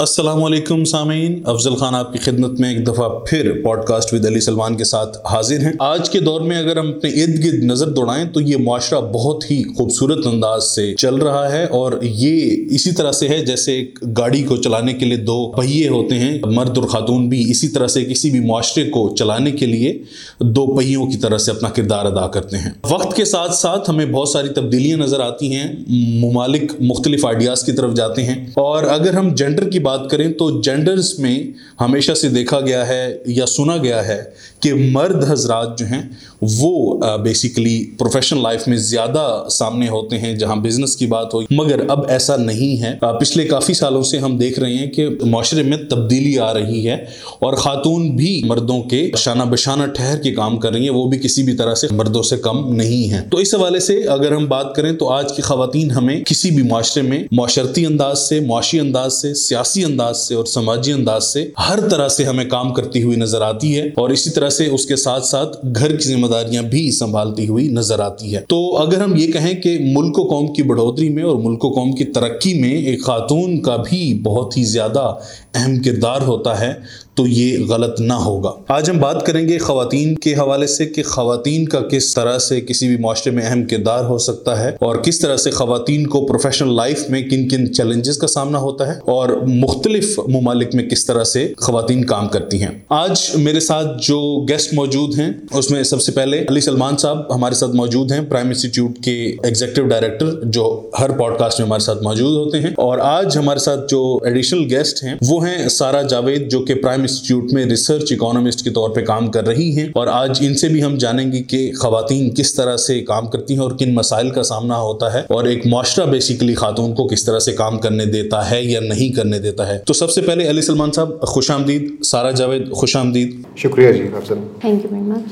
السلام علیکم سامعین۔ افضل خان آپ کی خدمت میں ایک دفعہ پھر podcast with Ali Salman کے ساتھ حاضر ہیں۔ آج کے دور میں اگر ہم اپنے ارد گرد نظر دوڑائیں تو یہ معاشرہ بہت ہی خوبصورت انداز سے چل رہا ہے اور یہ اسی طرح سے ہے جیسے ایک گاڑی کو چلانے کے لیے دو پہیے ہوتے ہیں۔ مرد اور خاتون بھی اسی طرح سے کسی بھی معاشرے کو چلانے کے لیے دو پہیوں کی طرح سے اپنا کردار ادا کرتے ہیں۔ وقت کے ساتھ ساتھ ہمیں بہت ساری تبدیلیاں نظر آتی ہیں۔ ممالک مختلف آئیڈیاز کی طرف جاتے ہیں اور اگر ہم جینڈر کی بات کریں تو جینڈرز میں ہمیشہ سے دیکھا گیا ہے یا سنا گیا ہے کہ مرد حضرات جو ہیں وہ بیسیکلی پروفیشنل لائف میں زیادہ سامنے ہوتے ہیں جہاں بزنس کی بات ہو مگر اب ایسا نہیں ہے۔ پچھلے کافی سالوں سے ہم دیکھ رہے ہیں کہ معاشرے میں تبدیلی آ رہی ہے اور خاتون بھی مردوں کے شانہ بشانہ ٹھہر کے کام کر رہی ہیں۔ وہ بھی کسی بھی طرح سے مردوں سے کم نہیں ہیں۔ تو اس حوالے سے اگر ہم بات کریں تو آج کی خواتین ہمیں کسی بھی معاشرے میں معاشرتی انداز سے، معاشی انداز سے، سیاسی انداز سے اور سماجی انداز سے ہر طرح سے ہمیں کام کرتی ہوئی نظر آتی ہے اور اسی طرح سے اس کے ساتھ ساتھ گھر کی ذمہ داریاں بھی سنبھالتی ہوئی نظر آتی ہے تو اگر ہم یہ کہیں کہ ملک و قوم کی بڑھوتری میں اور ملک و قوم کی ترقی میں ایک خاتون کا بھی بہت ہی زیادہ اہم کردار ہوتا ہے تو یہ غلط نہ ہوگا۔ آج ہم بات کریں گے خواتین کے حوالے سے کہ خواتین کا کس طرح سے کسی بھی معاشرے میں اہم کردار ہو سکتا ہے اور کس طرح سے خواتین کو پروفیشنل لائف میں کن کن چیلنجز کا سامنا ہوتا ہے اور مختلف ممالک میں کس طرح سے خواتین کام کرتی ہیں۔ آج میرے ساتھ جو گیسٹ موجود ہیں، اس میں سب سے پہلے علی سلمان صاحب ہمارے ساتھ موجود ہیں پرائم انسٹیٹیوٹ کے ایگزیکٹو ڈائریکٹر جو ہر پوڈ کاسٹ میں ہمارے ساتھ موجود ہوتے ہیں۔ اور آج ہمارے ساتھ جو ایڈیشنل گیسٹ ہیں، وہ ہیں سارا جاوید جو کہ پرائم انسٹیٹیوٹ میں ریسرچ اکانومسٹ کے طور پہ کام کر رہی ہیں اور آج ان سے بھی ہم جانیں گے کہ خواتین کس طرح سے کام کرتی ہیں اور کن مسائل کا سامنا ہوتا ہے اور ایک معاشرہ بیسیکلی خاتون کو کس طرح سے کام کرنے دیتا ہے یا نہیں کرنے دیتا ہے۔ تو سب سے پہلے علی سلمان صاحب خوش آمدید۔ سارا جاوید خوش آمدید۔ شکریہ جی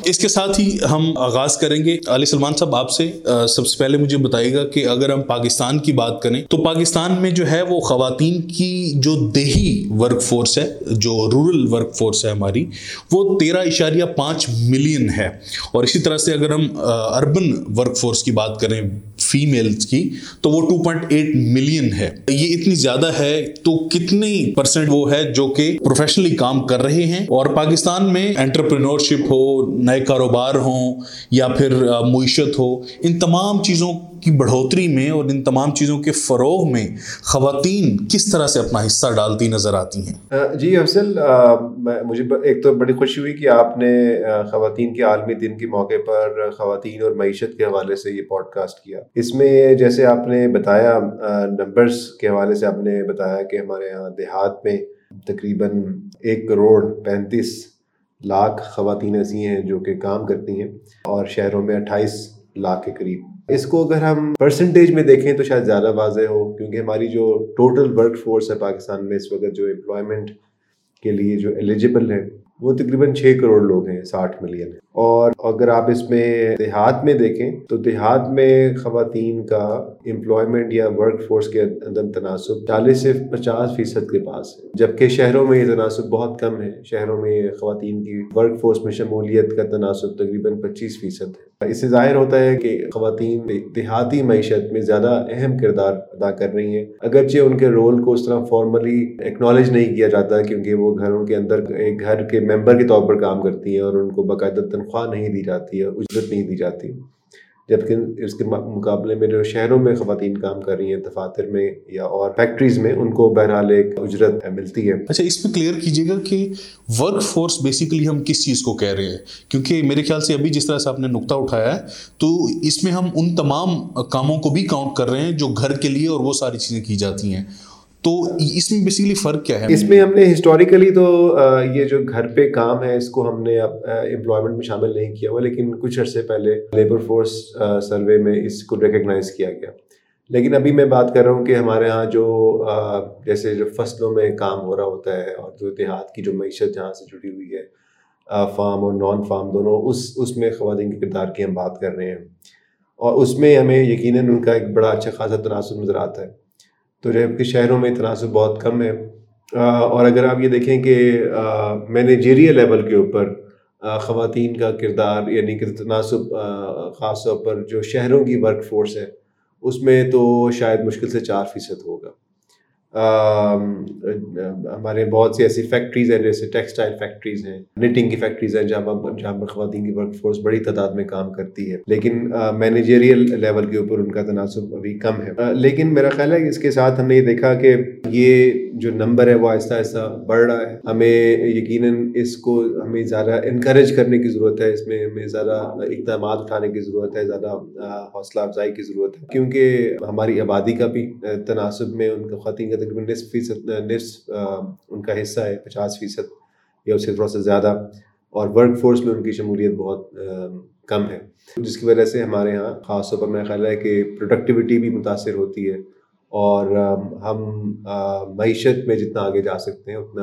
اس کے ساتھ ہی ہم آغاز کریں گے۔ علی سلمان صاحب آپ سے سب سے پہلے مجھے بتائیے گا کہ اگر ہم پاکستان کی بات کریں تو پاکستان میں جو ہے وہ خواتین کی جو دیہی ورک فورس ہے جو رورل ورک فورس ہے ہماری، وہ تیرہ اشاریہ پانچ ملین ہے۔ اور اسی طرح سے اگر ہم اربن ورک فورس کی بات کریں فیمیلز کی، تو وہ ٹو پوائنٹ ایٹ ملین ہے۔ یہ اتنی زیادہ ہے تو کتنی پرسنٹ وہ ہے جو کہ پروفیشنلی کام کر رہے ہیں؟ اور پاکستان میں انٹرپرینورشپ ہو، نئے کاروبار ہوں یا پھر معیشت ہو، ان تمام چیزوں کی بڑھوتری میں اور ان تمام چیزوں کے فروغ میں خواتین کس طرح سے اپنا حصہ ڈالتی نظر آتی ہیں؟ جی افضل مجھے ایک تو بڑی خوشی ہوئی کہ آپ نے خواتین کے عالمی دن کے موقع پر خواتین اور معیشت کے حوالے سے یہ پوڈ کاسٹ کیا۔ اس میں جیسے آپ نے بتایا نمبرز کے حوالے سے آپ نے بتایا کہ ہمارے یہاں دیہات میں تقریباً ایک کروڑ پینتیس لاکھ خواتین ایسی ہیں جو کہ کام کرتی ہیں اور شہروں میں اٹھائیس لاکھ کے قریب۔ اس کو اگر ہم پرسنٹیج میں دیکھیں تو شاید زیادہ واضح ہو، کیونکہ ہماری جو ٹوٹل ورک فورس ہے پاکستان میں، اس وقت جو امپلائمنٹ کے لیے جو ایلیجیبل ہے وہ تقریباً چھ کروڑ لوگ ہیں، ساٹھ ملین اور اگر آپ اس میں دیہات میں دیکھیں تو دیہات میں خواتین کا امپلائمنٹ یا ورک فورس کے اندر تناسب چالیس سے پچاس فیصد کے پاس ہے۔ جبکہ شہروں میں یہ تناسب بہت کم ہے۔ شہروں میں خواتین کی ورک فورس میں شمولیت کا تناسب تقریباً پچیس فیصد ہے۔ اس سے ظاہر ہوتا ہے کہ خواتین دیہاتی معیشت میں زیادہ اہم کردار ادا کر رہی ہیں۔ اگرچہ ان کے رول کو اس طرح فارملی اکنالج نہیں کیا جاتا کیونکہ وہ گھروں کے اندر ایک گھر کے ممبر کے طور پر کام کرتی ہیں اور ان کو باقاعدہ تنخواہ نہیں دی جاتی ہے اجرت نہیں دی جاتی۔ جبکہ اس کے مقابلے میں جو شہروں میں خواتین کام کر رہی ہیں، دفاتر میں یا اور فیکٹریز میں، ان کو بہرحال ایک اجرت ملتی ہے۔ اچھا اس میں کلیئر کیجیے گا کہ ورک فورس بیسیکلی ہم کس چیز کو کہہ رہے ہیں؟ کیونکہ میرے خیال سے ابھی جس طرح سے آپ نے نقطہ اٹھایا ہے، تو اس میں ہم ان تمام کاموں کو بھی کاؤنٹ کر رہے ہیں جو گھر کے لیے اور وہ ساری چیزیں کی جاتی ہیں۔ تو اس میں بیسیکلی فرق کیا ہے؟ اس میں ہم نے ہسٹوریکلی تو یہ جو گھر پہ کام ہے، اس کو ہم نے امپلائمنٹ میں شامل نہیں کیا ہوا، لیکن کچھ عرصے پہلے لیبر فورس سروے میں اس کو ریکگنائز کیا گیا۔ لیکن ابھی میں بات کر رہا ہوں کہ ہمارے ہاں جو جیسے جو فصلوں میں کام ہو رہا ہوتا ہے اور جو دیہات کی جو معیشت جہاں سے جڑی ہوئی ہے فارم اور نان فارم دونوں، اس اس میں خواتین کے کردار کی ہم بات کر رہے ہیں۔ اور اس میں ہمیں یقیناً ان کا ایک بڑا اچھا خاصا تناسب نظر آتا ہے۔ تو جبکہ شہروں میں تناسب بہت کم ہے۔ اور اگر آپ یہ دیکھیں کہ مینیجیریل لیول کے اوپر خواتین کا کردار یعنی کہ تناسب خاص طور پر جو شہروں کی ورک فورس ہے، اس میں تو شاید مشکل سے چار فیصد ہوگا۔ ہمارے بہت سی ایسی فیکٹریز ہیں جیسے ٹیکسٹائل فیکٹریز ہیں نٹنگ کی فیکٹریز ہیں، جہاں جہاں پر خواتین کی ورک فورس بڑی تعداد میں کام کرتی ہے۔ لیکن مینیجریل لیول کے اوپر ان کا تناسب ابھی کم ہے۔ لیکن میرا خیال ہے کہ اس کے ساتھ ہم نے یہ دیکھا کہ یہ جو نمبر ہے وہ آہستہ آہستہ بڑھ رہا ہے۔ ہمیں یقیناً اس کو ہمیں زیادہ انکریج کرنے کی ضرورت ہے، اس میں ہمیں زیادہ اقدامات اٹھانے کی ضرورت ہے، زیادہ حوصلہ افزائی کی ضرورت ہے۔ کیونکہ ہماری آبادی کا بھی تناسب میں ان کا خواتین کا تقریباً نصف فیصد نصف ان کا حصہ ہے، پچاس فیصد یا اس سے تھوڑا سا زیادہ۔ اور ورک فورس میں ان کی شمولیت بہت کم ہے۔ جس کی وجہ سے ہمارے یہاں، خاص طور پر میرا خیال ہے کہ پروڈکٹیوٹی بھی متاثر ہوتی ہے۔ اور ہم معیشت میں جتنا آگے جا سکتے ہیں، اتنا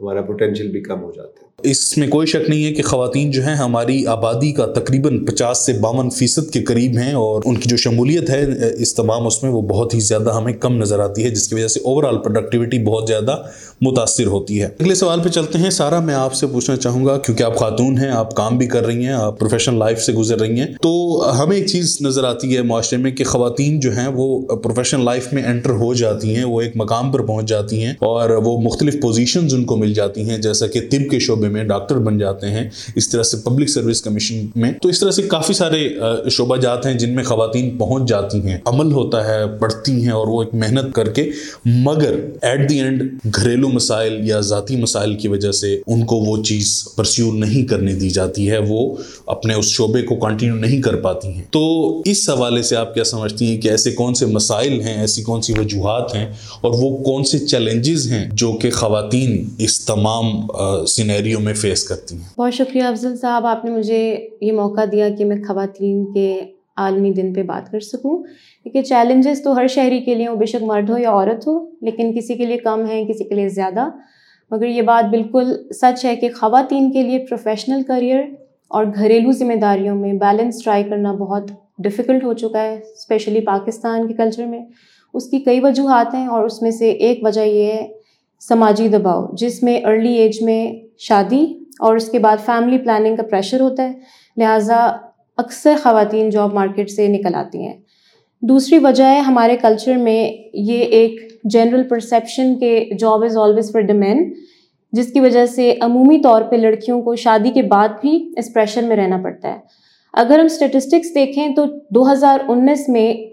ہمارا پوٹینشیل بھی کم ہو جاتا ہے۔ اس میں کوئی شک نہیں ہے کہ خواتین جو ہیں، ہماری آبادی کا تقریباً پچاس سے باون فیصد کے قریب ہیں اور ان کی جو شمولیت ہے، اس تمام اس میں وہ بہت ہی زیادہ ہمیں کم نظر آتی ہے، جس کی وجہ سے اوور آل پروڈکٹیوٹی بہت زیادہ متاثر ہوتی ہے۔ اگلے سوال پہ چلتے ہیں۔ سارا، میں آپ سے پوچھنا چاہوں گا، کیونکہ آپ خاتون ہیں، آپ کام بھی کر رہی ہیں، آپ پروفیشنل لائف سے گزر رہی ہیں۔ تو ہمیں ایک چیز نظر آتی ہے معاشرے میں کہ خواتین جو ہیں، وہ پروفیشنل لائف میں انٹر ہو جاتی ہیں، وہ ایک مقام پر پہنچ جاتی ہیں اور وہ مختلف پوزیشنز ان کو مل جاتی ہیں۔ جیسا کہ طب کے شعبے میں ڈاکٹر بن جاتے ہیں، اس طرح سے پبلک سروس کمیشن میں۔ تو اس طرح سے کافی سارے شعبہ جات ہیں جن میں خواتین پہنچ جاتی ہیں۔ عمل ہوتا ہے پڑھتی ہیں اور وہ ایک محنت کر کے، مگر ایٹ دی اینڈ گھریلو مسائل یا ذاتی مسائل کی وجہ سے ان کو وہ چیز پرسیو نہیں کرنے دی جاتی ہے، وہ اپنے اس شعبے کو کنٹینیو نہیں کر پاتی ہیں۔ تو اس حوالے سے آپ کیا سمجھتی ہیں کہ ایسے کون سے مسائل ہیں، ایسی کون سی وجوہات ہیں اور وہ کون سے چیلنجز ہیں جو کہ خواتین اس تمام سینیریو میں فیس کرتی ہیں؟ بہت شکریہ افضل صاحب، آپ نے مجھے یہ موقع دیا کہ میں خواتین کے عالمی دن پہ بات کر سکوں۔ کیونکہ چیلنجز تو ہر شہری کے لیے ہو بے شک مرد ہو یا عورت ہو، لیکن کسی کے لیے کم ہے کسی کے لیے زیادہ۔ مگر یہ بات بالکل سچ ہے کہ خواتین کے لیے پروفیشنل کریئر اور گھریلو ذمہ داریوں میں بیلنس ٹرائی کرنا بہت ڈفیکلٹ ہو چکا ہے اسپیشلی پاکستان کے کلچر میں۔ اس کی کئی وجوہات ہیں اور اس میں سے ایک وجہ یہ ہے سماجی دباؤ، جس میں ارلی ایج میں شادی اور اس کے بعد فیملی پلاننگ کا پریشر ہوتا ہے۔ لہٰذا اکثر خواتین جاب مارکیٹ سے نکل آتی ہیں۔ دوسری وجہ ہے ہمارے کلچر میں یہ ایک جنرل پرسیپشن کے job is always for the man, جس کی وجہ سے عمومی طور پہ لڑکیوں کو شادی کے بعد بھی اس پریشر میں رہنا پڑتا ہے۔ اگر ہم اسٹیٹسٹکس دیکھیں تو دو ہزار انیس میں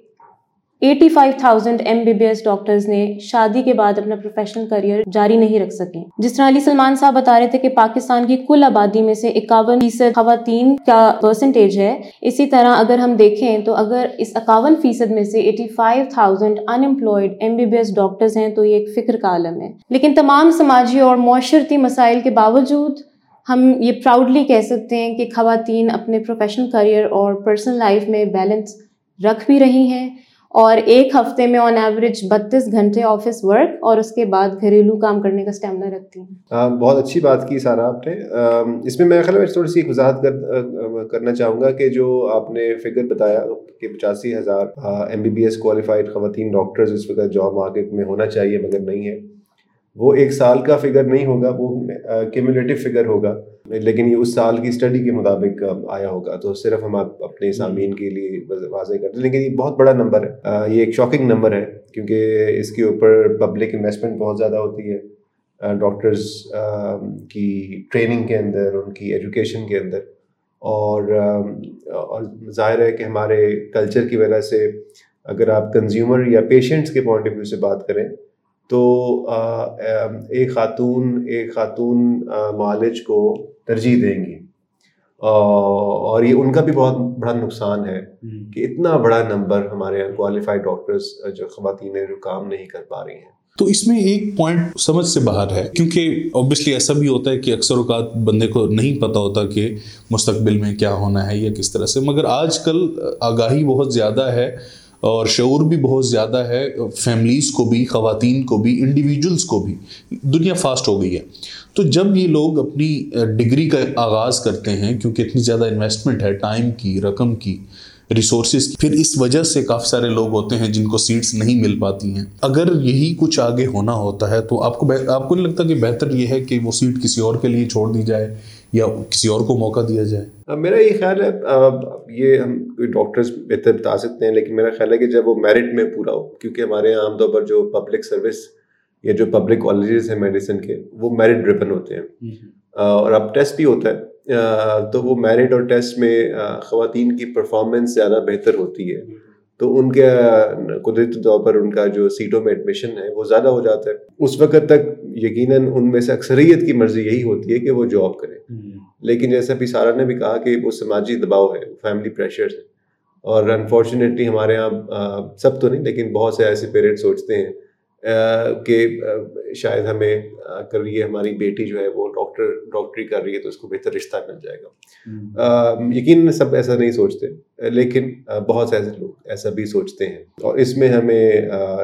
eighty five thousand M B B S doctors نے شادی کے بعد اپنا پروفیشنل کریئر جاری نہیں رکھ سکیں جس طرح علی سلمان صاحب بتا رہے تھے کہ پاکستان کی کل آبادی میں سے اکاون فیصد خواتین کا پرسنٹیج ہے۔ اسی طرح اگر ہم دیکھیں تو اگر اس اکاون فیصد میں سے eighty five thousand unemployed M B B S doctors ہیں تو یہ ایک فکر کا عالم ہے۔ لیکن تمام سماجی اور معاشرتی مسائل کے باوجود ہم یہ پراؤڈلی کہہ سکتے ہیں کہ خواتین اپنے پروفیشنل کریئر اور پرسنل لائف میں بیلنس رکھ بھی رہی ہیں۔ اور ایک ہفتے میں آن ایوریج بتیس گھنٹے آفس ورک اور اس کے بعد گھریلو کام کرنے کا اسٹیمنا رکھتی ہیں بہت اچھی بات کی سارا آپ نے۔ اس میں میں خیال میں تھوڑی سی ایک وضاحت کرنا چاہوں گا کہ جو آپ نے فگر بتایا کہ پچاسی ہزار M B B S qualified خواتین ڈاکٹرز اس وقت جاب مارکیٹ میں ہونا چاہیے مگر نہیں ہے۔ وہ ایک سال کا فگر نہیں ہوگا، وہ کیمولیٹو فگر ہوگا۔ لیکن یہ اس سال کی اسٹڈی کے مطابق آیا ہوگا تو صرف ہم اپنے سامعین کے لیے واضح کرتے ہیں۔ لیکن یہ بہت بڑا نمبر ہے۔ یہ ایک شاکنگ نمبر ہے کیونکہ اس کے اوپر پبلک انویسٹمنٹ بہت زیادہ ہوتی ہے۔ ڈاکٹرز کی ٹریننگ کے اندر ان کی ایجوکیشن کے اندر۔ اور اور ظاہر ہے کہ ہمارے کلچر کی وجہ سے اگر آپ کنزیومر یا پیشنٹس کے پوائنٹ آف ویو سے بات کریں تو ایک خاتون ایک خاتون معالج کو ترجیح دیں گی۔ اور یہ ان کا بھی بہت بڑا نقصان ہے کہ اتنا بڑا نمبر ہمارے یہاں کوالیفائڈ ڈاکٹرز جو خواتین جو کام نہیں کر پا رہی ہیں۔ تو اس میں ایک پوائنٹ سمجھ سے باہر ہے کیونکہ اوبیسلی ایسا بھی ہوتا ہے کہ اکثر اوقات بندے کو نہیں پتا ہوتا کہ مستقبل میں کیا ہونا ہے یا کس طرح سے۔ مگر آج کل آگاہی بہت زیادہ ہے۔ اور شعور بھی بہت زیادہ ہے فیملیز کو بھی، خواتین کو بھی انڈیویجولس کو بھی۔ دنیا فاسٹ ہو گئی ہے۔ تو جب یہ لوگ اپنی ڈگری کا آغاز کرتے ہیں، کیونکہ اتنی زیادہ انویسٹمنٹ ہے ٹائم کی، رقم کی ریسورسز کی، پھر اس وجہ سے کافی سارے لوگ ہوتے ہیں جن کو سیٹس نہیں مل پاتی ہیں۔ اگر یہی کچھ آگے ہونا ہوتا ہے تو آپ کو آپ کو نہیں لگتا کہ بہتر یہ ہے کہ وہ سیٹ کسی اور کے لیے چھوڑ دی جائے؟ یا کسی اور کو موقع دیا جائے؟ میرا یہ خیال ہے یہ ہم ڈاکٹرز بہتر بتا سکتے ہیں لیکن میرا خیال ہے کہ جب وہ میرٹ میں پورا ہو کیونکہ ہمارے یہاں عام طور پر جو پبلک سروس یا جو پبلک کالجز ہیں میڈیسن کے وہ میرٹ ڈرپن ہوتے ہیں۔ اور اب ٹیسٹ بھی ہوتا ہے تو وہ میرٹ اور ٹیسٹ میں خواتین کی پرفارمنس زیادہ بہتر ہوتی ہے۔ تو ان کے قدرتی طور پر ان کا جو سیٹوں میں ایڈمیشن ہے وہ زیادہ ہو جاتا ہے۔ اس وقت تک یقیناً ان میں سے اکثریت کی مرضی یہی ہوتی ہے کہ وہ جاب کریں۔ لیکن جیسا بھی سارا نے بھی کہا کہ وہ سماجی دباؤ ہے فیملی پریشرز ہے اور انفارچونیٹلی ہمارے یہاں سب تو نہیں لیکن بہت سے ایسے پیرنٹس سوچتے ہیں کہ شاید ہمیں کر رہی ہے ہماری بیٹی جو ہے وہ ڈاکٹر ڈاکٹری کر رہی ہے تو اس کو بہتر رشتہ مل جائے گا۔ یقین سب ایسا نہیں سوچتے۔ لیکن بہت سے ایسے لوگ ایسا بھی سوچتے ہیں اور اس میں ہمیں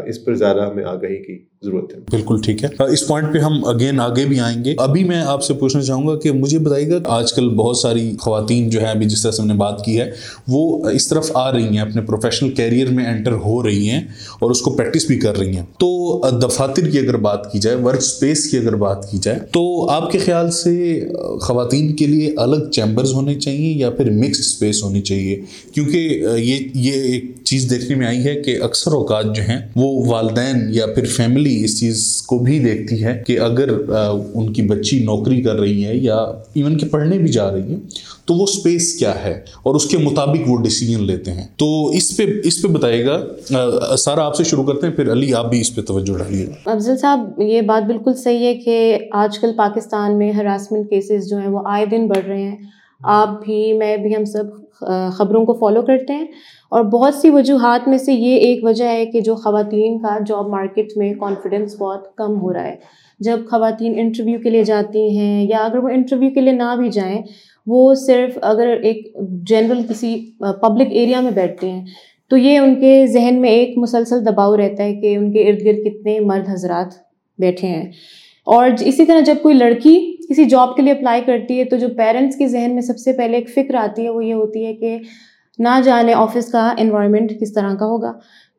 اس پر زیادہ ہمیں آگاہی کی ضرورت ہے۔ بالکل ٹھیک ہے۔ اس پوائنٹ پہ ہم اگین آگے بھی آئیں گے۔ ابھی میں آپ سے پوچھنا چاہوں گا کہ مجھے بتائیے گا، آج کل بہت ساری خواتین جو ہے ابھی جس طرح سے ہم نے بات کی ہے، وہ اس طرف آ رہی ہیں، اپنے پروفیشنل کیریئر میں انٹر ہو رہی ہیں اور اس کو پریکٹس بھی کر رہی ہیں۔ تو دفاتر کی اگر بات کی جائے ورک اسپیس کی اگر بات کی جائے، تو آپ کے خیال سے خواتین کے لیے الگ چیمبرز ہونے چاہیے یا پھر مکس اسپیس ہونی چاہیے؟ کیونکہ یہ یہ ایک چیز دیکھنے میں آئی ہے کہ اکثر اوقات جو ہیں وہ والدین یا پھر فیملی اس چیز کو بھی دیکھتی ہے کہ اگر ان کی بچی نوکری کر رہی ہے یا ایون کہ پڑھنے بھی جا رہی ہے، تو وہ اسپیس کیا ہے اور اس کے مطابق وہ ڈیسیجن لیتے ہیں۔ تو اس پہ اس پہ بتائیے گا سارا آپ سے شروع کرتے ہیں، پھر علی آپ بھی اس پہ توجہ ڈالیے۔ افضل صاحب، یہ بات بالکل صحیح ہے کہ آج کل پاکستان میں ہراسمنٹ کیسز جو ہیں وہ آئے دن بڑھ رہے ہیں۔ آپ بھی، میں بھی ہم سب خبروں کو فالو کرتے ہیں۔ اور بہت سی وجوہات میں سے یہ ایک وجہ ہے کہ جو خواتین کا جاب مارکیٹ میں کانفیڈنس بہت کم ہو رہا ہے۔ جب خواتین انٹرویو کے لیے جاتی ہیں یا اگر وہ انٹرویو کے لیے نہ بھی جائیں، وہ صرف اگر ایک جنرل کسی پبلک ایریا میں بیٹھتے ہیں، تو یہ ان کے ذہن میں ایک مسلسل دباؤ رہتا ہے کہ ان کے ارد گرد کتنے مرد حضرات بیٹھے ہیں۔ اور اسی طرح جب کوئی لڑکی کسی جاب کے لیے اپلائی کرتی ہے تو جو پیرنٹس کے ذہن میں سب سے پہلے ایک فکر آتی ہے، وہ یہ ہوتی ہے کہ نہ جانے آفس کا انوائرمنٹ کس طرح کا ہوگا۔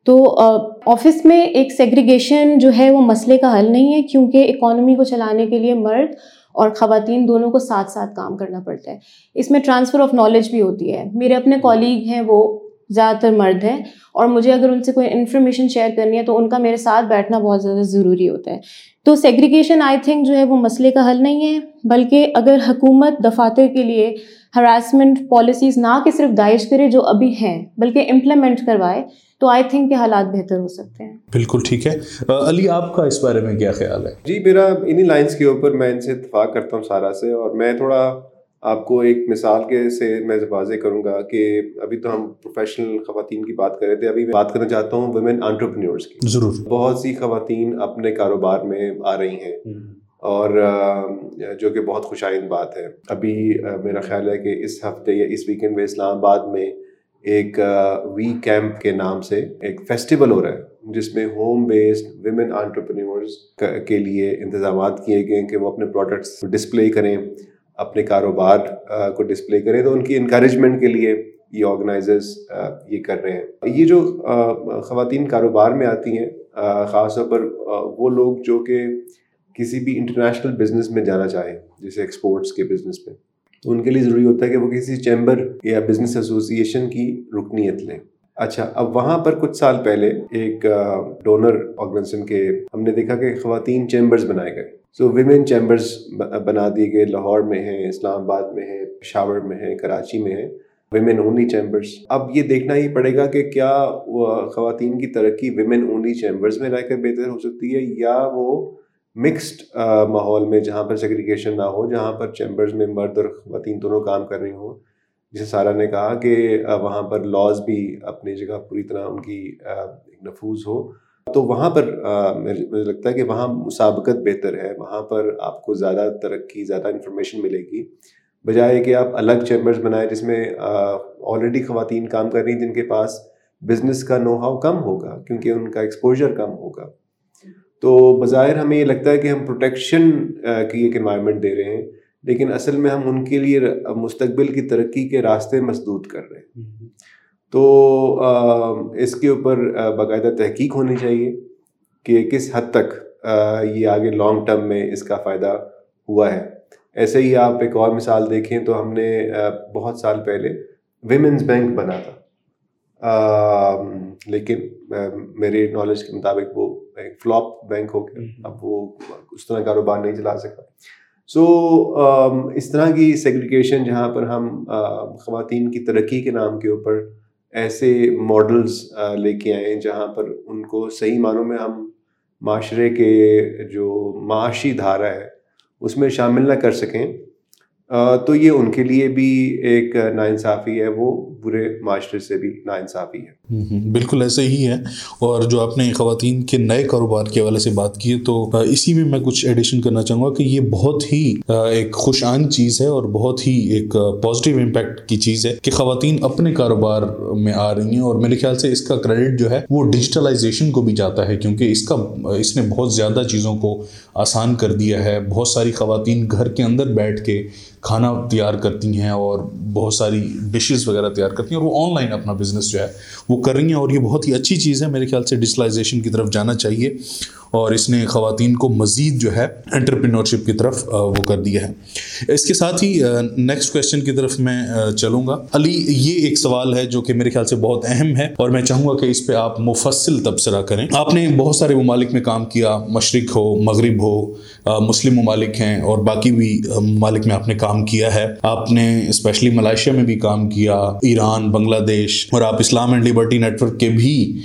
تو آفس میں ایک سیگریگیشن جو ہے، وہ مسئلے کا حل نہیں ہے، کیونکہ اکانومی کو چلانے کے لیے مرد اور خواتین دونوں کو ساتھ ساتھ کام کرنا پڑتا ہے۔ اس میں ٹرانسفر آف نالج بھی ہوتی ہے۔ میرے اپنے کالیگ ہیں وہ زیادہ تر مرد ہیں۔ اور مجھے اگر ان سے کوئی انفارمیشن شیئر کرنی ہے تو ان کا میرے ساتھ بیٹھنا بہت زیادہ ضروری ہوتا ہے۔ تو سیگریگیشن آئی تھنک جو ہے وہ مسئلے کا حل نہیں ہے بلکہ اگر حکومت دفاتر کے لیے ہراسمنٹ پالیسیز نہ کہ صرف دائش کرے جو ابھی ہیں بلکہ امپلیمنٹ کروائے تو آئی تھنک کہ حالات بہتر ہو سکتے ہیں۔ بالکل ٹھیک ہے۔ علی آپ کا اس بارے میں کیا خیال ہے؟ جی میرا انہی لائنس کے اوپر میں ان سے اتفاق کرتا ہوں سارا سے اور میں تھوڑا آپ کو ایک مثال کے سے میں واضح کروں گا کہ ابھی تو ہم پروفیشنل خواتین کی بات کر رہے تھے ابھی میں بات کرنا چاہتا ہوں ویمن آنٹرپرینورس کی۔ ضرور۔ بہت سی خواتین اپنے کاروبار میں آ رہی ہیں۔ اور جو کہ بہت خوش آئند بات ہے۔ ابھی میرا خیال ہے کہ اس ہفتے یا اس ویکینڈ میں اسلام آباد میں ایک وی کیمپ کے نام سے ایک فیسٹیول ہو رہا ہے جس میں ہوم بیسڈ ویمن آنٹرپرینورز کے لیے انتظامات کیے گئے ہیں کہ وہ اپنے پروڈکٹس ڈسپلے کریں۔ اپنے کاروبار کو ڈسپلے کریں تو ان کی انکریجمنٹ کے لیے یہ آرگنائزرز یہ کر رہے ہیں۔ یہ جو خواتین کاروبار میں آتی ہیں خاص طور پر وہ لوگ جو کہ کسی بھی انٹرنیشنل بزنس میں جانا چاہیں، جیسے ایکسپورٹس کے بزنس میں، تو ان کے لیے ضروری ہوتا ہے کہ وہ کسی چیمبر یا بزنس ایسوسیشن کی رکنیت لیں۔ اچھا اب وہاں پر کچھ سال پہلے ایک ڈونر آرگنائزیشن کے ہم نے دیکھا کہ خواتین چیمبرز بنائے گئے۔ سو ویمن چیمبرز بنا دیے گئے۔ لاہور میں ہیں، اسلام آباد میں ہیں، پشاور میں ہیں، کراچی میں ہیں۔ ویمن اونلی چیمبرس اب یہ دیکھنا ہی پڑے گا کہ کیا خواتین کی ترقی ویمن اونلی چیمبرز میں رہ کر بہتر ہو سکتی ہے یا وہ مکسڈ ماحول میں جہاں پر سیگریگیشن نہ ہو، جہاں پر چیمبرز میں مرد اور خواتین دونوں کام کر رہی ہوں۔ جیسے سارا نے کہا کہ وہاں پر لاز بھی اپنی جگہ پوری طرح ان کی نفوذ ہو۔ تو وہاں پر مجھے لگتا ہے کہ وہاں مسابقت بہتر ہے۔ وہاں پر آپ کو زیادہ ترقی، زیادہ انفارمیشن ملے گی۔ بجائے کہ آپ الگ چیمبرز بنائیں جس میں آلریڈی خواتین کام کر رہی ہیں جن کے پاس بزنس کا نو ہاؤ کم ہوگا، کیونکہ ان کا ایکسپوجر کم ہوگا۔ تو بظاہر ہمیں یہ لگتا ہے کہ ہم پروٹیکشن کی ایک انوائرمنٹ دے رہے ہیں۔ لیکن اصل میں ہم ان کے لیے مستقبل کی ترقی کے راستے مسدود کر رہے ہیں۔ تو اس کے اوپر باقاعدہ تحقیق ہونی چاہیے کہ کس حد تک یہ آگے لانگ ٹرم میں اس کا فائدہ ہوا ہے۔ ایسے ہی آپ ایک اور مثال دیکھیں تو ہم نے بہت سال پہلے ویمنس بینک بنا تھا۔ لیکن میرے نالج کے مطابق وہ ایک فلاپ بینک ہو گیا۔ اب وہ اس طرح کاروبار نہیں چلا سکا۔ سو um, اس طرح کی سیگریگیشن جہاں پر ہم خواتین کی ترقی کے نام کے اوپر ایسے ماڈلز لے کے آئیں جہاں پر ان کو صحیح معنوں میں ہم معاشرے کے جو معاشی دھارا ہے، اس میں شامل نہ کر سکیں۔ تو یہ ان کے لیے بھی ایک ناانصافی ہے، وہ برے معاشرے سے بھی ناانصافی ہے۔ بالکل ایسے ہی ہے۔ اور جو آپ نے خواتین کے نئے کاروبار کے حوالے سے بات کی ہے تو اسی میں میں کچھ ایڈیشن کرنا چاہوں گا کہ یہ بہت ہی ایک خوش آن چیز ہے اور بہت ہی ایک پازیٹیو امپیکٹ کی چیز ہے کہ خواتین اپنے کاروبار میں آ رہی ہیں اور میرے خیال سے اس کا کریڈٹ جو ہے وہ ڈیجیٹلائزیشن کو بھی جاتا ہے کیونکہ اس کا، اس نے بہت زیادہ چیزوں کو آسان کر دیا ہے۔ بہت ساری خواتین گھر کے اندر بیٹھ کے کھانا تیار کرتی ہیں اور بہت ساری ڈشز وغیرہ تیار کرتی ہیں اور وہ آن لائن اپنا بزنس جو ہے وہ کر رہی ہیں اور یہ بہت ہی اچھی چیز ہے۔ میرے خیال سے ڈیجیٹلائزیشن کی طرف جانا چاہیے۔ اور اس نے خواتین کو مزید جو ہے انٹرپرینورشپ کی طرف وہ کر دیا ہے۔ اس کے ساتھ ہی نیکسٹ کوشچن کی طرف میں چلوں گا۔ علی، یہ ایک سوال ہے جو کہ میرے خیال سے بہت اہم ہے اور میں چاہوں گا کہ اس پہ آپ مفصل تبصرہ کریں۔ آپ نے بہت سارے ممالک میں کام کیا، مشرق ہو، مغرب ہو مسلم ممالک ہیں اور باقی بھی ممالک میں آپ نے کام کیا ہے۔ آپ نے اسپیشلی ملائیشیا میں بھی کام کیا، ایران، بنگلہ دیش اور آپ اسلام اینڈ لبرٹی نیٹورک کے بھی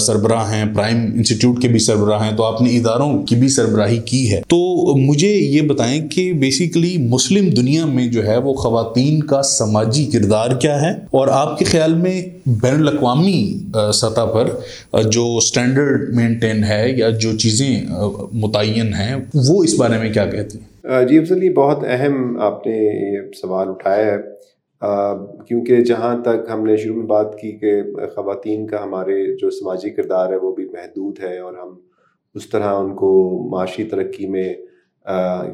سربراہ ہیں، پرائم انسٹیٹیوٹ کے بھی سربراہ ہیں۔ تو آپ نے اداروں کی بھی سربراہی کی ہے۔ تو مجھے یہ بتائیں کہ بیسیکلی مسلم دنیا میں جو ہے وہ خواتین کا سماجی کردار کیا ہے؟ اور آپ کے خیال میں بین الاقوامی سطح پر جو اسٹینڈرڈ مینٹین ہے یا جو چیزیں متعین ہیں، وہ اس بارے میں کیا کہتی ہیں؟ جی افضل یہ بہت اہم آپ نے یہ سوال اٹھایا ہے۔ کیونکہ جہاں تک ہم نے شروع میں بات کی کہ خواتین کا ہمارے جو سماجی کردار ہے وہ بھی محدود ہے اور ہم اس طرح ان کو معاشی ترقی میں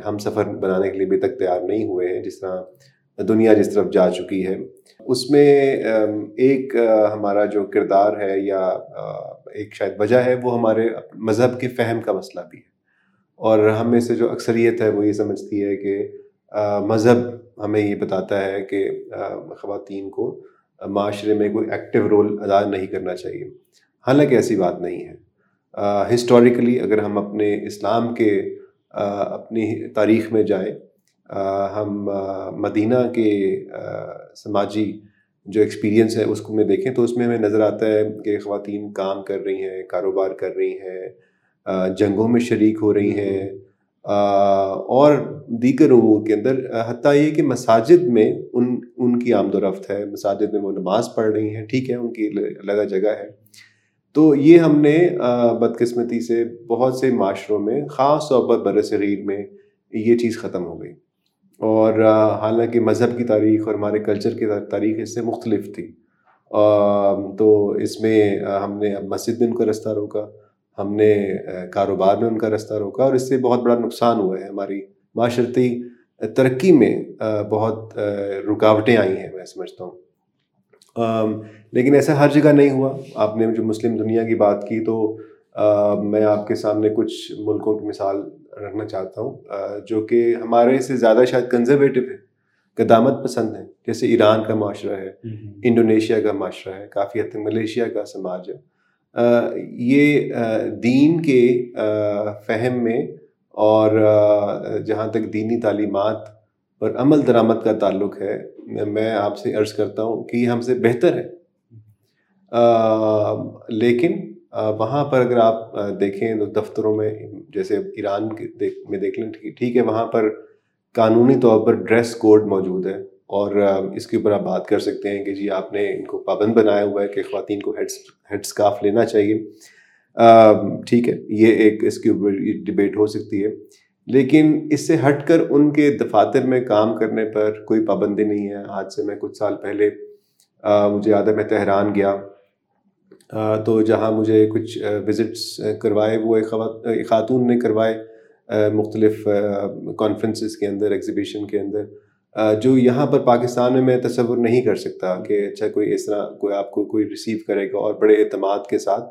ہم سفر بنانے کے لیے ابھی تک تیار نہیں ہوئے ہیں، جس طرح دنیا جس طرف جا چکی ہے۔ اس میں ایک ہمارا جو کردار ہے یا ایک شاید وجہ ہے، وہ ہمارے مذہب کے فہم کا مسئلہ بھی ہے۔ اور ہم میں سے جو اکثریت ہے، وہ یہ سمجھتی ہے کہ مذہب ہمیں یہ بتاتا ہے کہ خواتین کو معاشرے میں کوئی ایکٹیو رول ادا نہیں کرنا چاہیے۔ حالانکہ ایسی بات نہیں ہے۔ ہسٹوریکلی اگر ہم اپنے اسلام کے اپنی تاریخ میں جائیں ہم مدینہ کے سماجی جو ایکسپیرینس ہے اس کو میں دیکھیں تو اس میں ہمیں نظر آتا ہے کہ خواتین کام کر رہی ہیں کاروبار کر رہی ہیں جنگوں میں شریک ہو رہی ہیں اور دیگر امور کے اندر حتیٰ یہ کہ مساجد میں ان ان کی آمد و رفت ہے مساجد میں وہ نماز پڑھ رہی ہیں ٹھیک ہے ان کی الگ جگہ ہے۔ تو یہ ہم نے بدقسمتی سے بہت سے معاشروں میں، خاص طور پر بر صغیر میں یہ چیز ختم ہو گئی۔ اور حالانکہ مذہب کی تاریخ اور ہمارے کلچر کی تاریخ اس سے مختلف تھی۔ تو اس میں ہم نے اب مسجد میں ان کا رستہ روکا، ہم نے کاروبار میں ان کا رستہ روکا، اور اس سے بہت بڑا نقصان ہوا ہے۔ ہماری معاشرتی ترقی میں بہت رکاوٹیں آئی ہیں، میں سمجھتا ہوں۔ لیکن ایسا ہر جگہ نہیں ہوا۔ آپ نے جو مسلم دنیا کی بات کی تو میں آپ کے سامنے کچھ ملکوں کی مثال رکھنا چاہتا ہوں۔ جو کہ ہمارے سے زیادہ شاید کنزرویٹو ہے قدامت پسند ہیں۔ جیسے ایران کا معاشرہ ہے انڈونیشیا کا معاشرہ ہے کافی حد تک ملیشیا کا سماج ہے۔ یہ دین کے فہم میں اور جہاں تک دینی تعلیمات پر عمل درآمد کا تعلق ہے، میں آپ سے عرض کرتا ہوں کہ یہ ہم سے بہتر ہے۔ لیکن وہاں پر اگر آپ دیکھیں تو دفتروں میں، جیسے ایران میں دیکھ لیں، ٹھیک ہے، وہاں پر قانونی طور پر ڈریس کوڈ موجود ہے۔ اور اس کے اوپر آپ بات کر سکتے ہیں کہ جی آپ نے ان کو پابند بنایا ہوا ہے کہ خواتین کو ہیڈ ہیڈ اسکارف لینا چاہیے۔ ٹھیک ہے، یہ ایک اس کے اوپر ڈبیٹ ہو سکتی ہے۔ لیکن اس سے ہٹ کر ان کے دفاتر میں کام کرنے پر کوئی پابندی نہیں ہے۔ آج سے میں کچھ سال پہلے مجھے یاد ہے، میں تہران گیا۔ تو جہاں مجھے کچھ وزٹس کروائے، وہ ایک خاتون نے کروائے مختلف کانفرنسز کے اندر ایگزیبیشن کے اندر۔ جو یہاں پر پاکستان میں میں تصور نہیں کر سکتا کہ اچھا کوئی اس طرح، کوئی آپ کو کوئی ریسیو کرے گا اور بڑے اعتماد کے ساتھ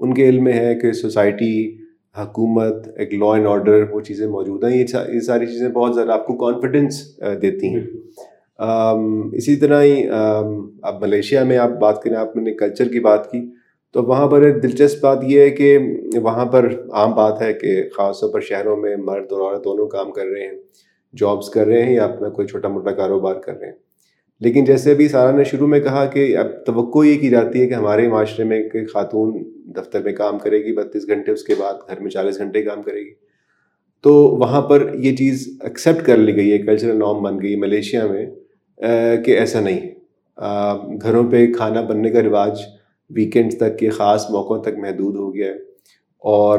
ان کے علم میں ہے کہ سوسائٹی حکومت ایک لا اینڈ آرڈر وہ چیزیں موجود ہیں یہ ساری چیزیں بہت زیادہ آپ کو کانفیڈنس دیتی ہیں۔ اسی طرح ہی اب ملیشیا میں آپ بات کریں آپ نے کلچر کی بات کی تو وہاں پر ایک دلچسپ بات یہ ہے کہ وہاں پر عام بات ہے کہ خاص طور پر شہروں میں مرد اور عورت دونوں کام کر رہے ہیں جابس کر رہے ہیں یا اپنا کوئی چھوٹا موٹا کاروبار کر رہے ہیں۔ لیکن جیسے ابھی سارا نے شروع میں کہا کہ اب توقع یہ کی جاتی ہے کہ ہمارے معاشرے میں کہ خاتون دفتر میں کام کرے گی، بتیس گھنٹے اس کے بعد گھر میں چالیس گھنٹے کام کرے گی۔ تو وہاں پر یہ چیز ایکسیپٹ کر لی گئی ہے کلچرل نام بن گئی ملیشیا میں کہ ایسا نہیں۔ ہے گھروں پہ کھانا بننے کا رواج ویکینڈ تک کے خاص موقعوں تک محدود ہو گیا ہے۔ اور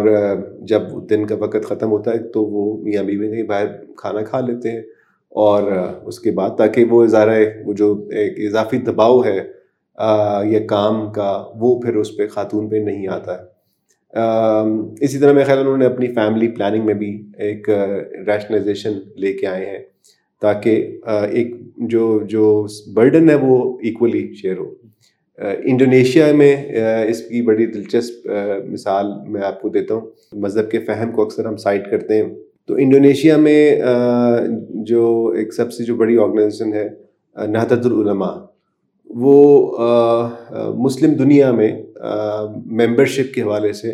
جب دن کا وقت ختم ہوتا ہے تو وہ میاں بیوی کہیں باہر کھانا کھا لیتے ہیں۔ اور اس کے بعد تاکہ وہ اظہار وہ جو ایک اضافی دباؤ ہے یا کام کا، وہ پھر اس پہ خاتون پہ نہیں آتا ہے۔ اسی طرح میں خیال انہوں نے اپنی فیملی پلاننگ میں بھی ایک ریشنلائزیشن لے کے آئے ہیں تاکہ ایک جو جو برڈن ہے وہ ایکولی شیئر ہو۔ انڈونیشیا میں اس کی بڑی دلچسپ مثال میں آپ کو دیتا ہوں۔ مذہب کے فہم کو اکثر ہم سائٹ کرتے ہیں۔ تو انڈونیشیا میں جو ایک سب سے جو بڑی آرگنائزیشن ہے نہدت العلماء، وہ مسلم دنیا میں ممبرشپ کے حوالے سے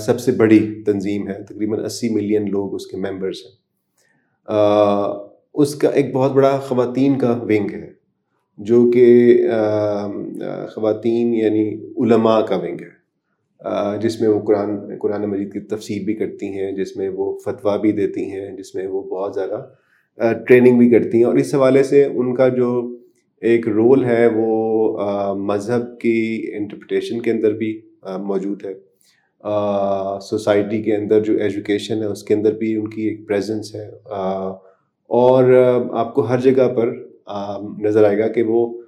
سب سے بڑی تنظیم ہے۔ تقریباً اسی ملین لوگ اس کے ممبرس ہیں۔ اس کا ایک بہت بڑا خواتین کا ونگ ہے، جو کہ خواتین یعنی علماء کا ونگ ہے۔ جس میں وہ قرآن قرآن مجید کی تفسیر بھی کرتی ہیں، جس میں وہ فتویٰ بھی دیتی ہیں، جس میں وہ بہت زیادہ ٹریننگ بھی کرتی ہیں۔ اور اس حوالے سے ان کا جو ایک رول ہے، وہ مذہب کی انٹرپریٹیشن کے اندر بھی موجود ہے۔ سوسائٹی کے اندر جو ایجوکیشن ہے، اس کے اندر بھی ان کی ایک پریزنس ہے۔ اور آپ کو ہر جگہ پر نظر آئے گا کہ وہ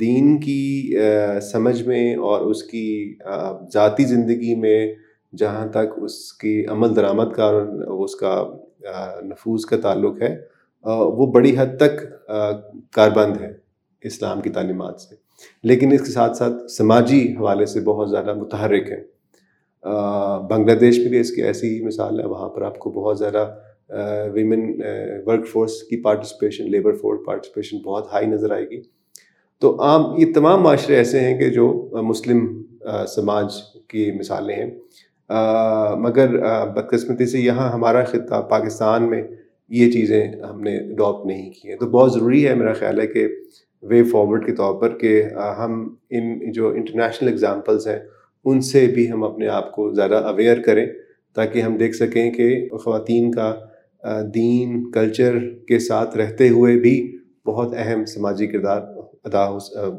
دین کی سمجھ میں اور اس کی ذاتی زندگی میں جہاں تک اس کی عمل درآمد کا اس کا نفوذ کا تعلق ہے وہ بڑی حد تک کاربند ہے اسلام کی تعلیمات سے۔ لیکن اس کے ساتھ ساتھ سماجی حوالے سے بہت زیادہ متحرک ہے بنگلہ دیش میں بھی اس کی ایسی مثال ہے، وہاں پر آپ کو بہت زیادہ ویمن ورک فورس کی پارٹیسپیشن لیبر فورس پارٹیسپیشن بہت ہائی نظر آئے گی۔ تو عام یہ تمام معاشرے ایسے ہیں کہ جو مسلم سماج کی مثالیں ہیں۔ مگر بدقسمتی سے یہاں ہمارا خطہ پاکستان میں یہ چیزیں ہم نے اڈاپٹ نہیں کی ہیں۔ تو بہت ضروری ہے میرا خیال ہے کہ وے فارورڈ کے طور پر کہ ہم ان جو انٹرنیشنل اگزامپلس ہیں، ان سے بھی ہم اپنے آپ کو زیادہ اویئر کریں تاکہ ہم دیکھ سکیں کہ خواتین کا دین کلچر کے ساتھ رہتے ہوئے بھی بہت اہم سماجی کردار ادا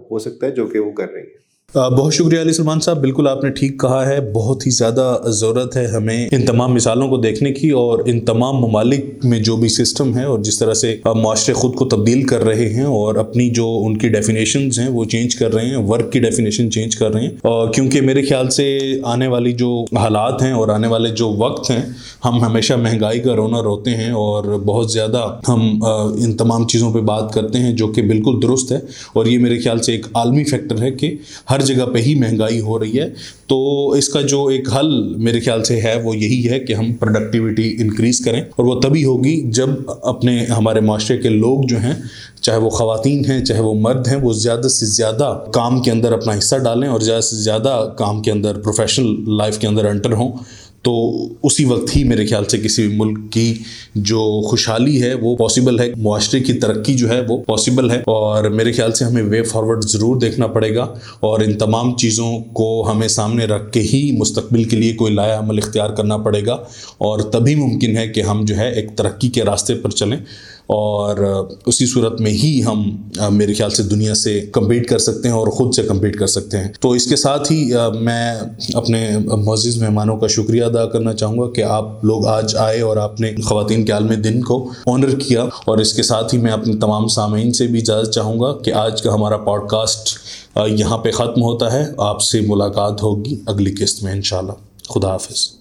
ہو سکتا ہے جو کہ وہ کر رہی ہیں بہت شکریہ علی سلمان صاحب، بالکل آپ نے ٹھیک کہا ہے، بہت ہی زیادہ ضرورت ہے ہمیں ان تمام مثالوں کو دیکھنے کی اور ان تمام ممالک میں جو بھی سسٹم ہے اور جس طرح سے معاشرے خود کو تبدیل کر رہے ہیں اور اپنی جو ان کی ڈیفینیشنز ہیں وہ چینج کر رہے ہیں ورک کی ڈیفینیشن چینج کر رہے ہیں۔ اور کیونکہ میرے خیال سے آنے والی جو حالات ہیں اور آنے والے جو وقت ہیں، ہم ہمیشہ مہنگائی کا رونر ہوتے ہیں اور بہت زیادہ ہم ان تمام چیزوں پہ بات کرتے ہیں جو کہ بالکل درست ہے۔ اور یہ میرے خیال سے ایک عالمی فیکٹر ہے کہ ہر جگہ پہ ہی مہنگائی ہو رہی ہے۔ تو اس کا جو ایک حل میرے خیال سے ہے وہ یہی ہے کہ ہم پروڈکٹیوٹی انکریز کریں۔ اور وہ تبھی ہوگی جب اپنے ہمارے معاشرے کے لوگ جو ہیں، چاہے وہ خواتین ہیں، چاہے وہ مرد ہیں، وہ زیادہ سے زیادہ کام کے اندر اپنا حصہ ڈالیں اور زیادہ سے زیادہ کام کے اندر پروفیشنل لائف کے اندر انٹر ہوں۔ تو اسی وقت ہی میرے خیال سے کسی بھی ملک کی جو خوشحالی ہے وہ پاسبل ہے، معاشرے کی ترقی جو ہے وہ پاسبل ہے اور میرے خیال سے ہمیں وے فارورڈ ضرور دیکھنا پڑے گا اور ان تمام چیزوں کو ہمیں سامنے رکھ کے ہی مستقبل کے لیے کوئی لایا عمل اختیار کرنا پڑے گا اور تبھی ممکن ہے کہ ہم جو ہے ایک ترقی کے راستے پر چلیں۔ اور اسی صورت میں ہی ہم میرے خیال سے دنیا سے کمپیٹ کر سکتے ہیں اور خود سے کمپیٹ کر سکتے ہیں۔ تو اس کے ساتھ ہی میں اپنے معزز مہمانوں کا شکریہ ادا کرنا چاہوں گا کہ آپ لوگ آج آئے اور آپ نے خواتین کے عالمی دن کو آنر کیا۔ اور اس کے ساتھ ہی میں اپنے تمام سامعین سے بھی اجازت چاہوں گا کہ آج کا ہمارا پوڈ کاسٹ یہاں پہ ختم ہوتا ہے۔ آپ سے ملاقات ہوگی اگلی قسط میں انشاءاللہ۔ خدا حافظ۔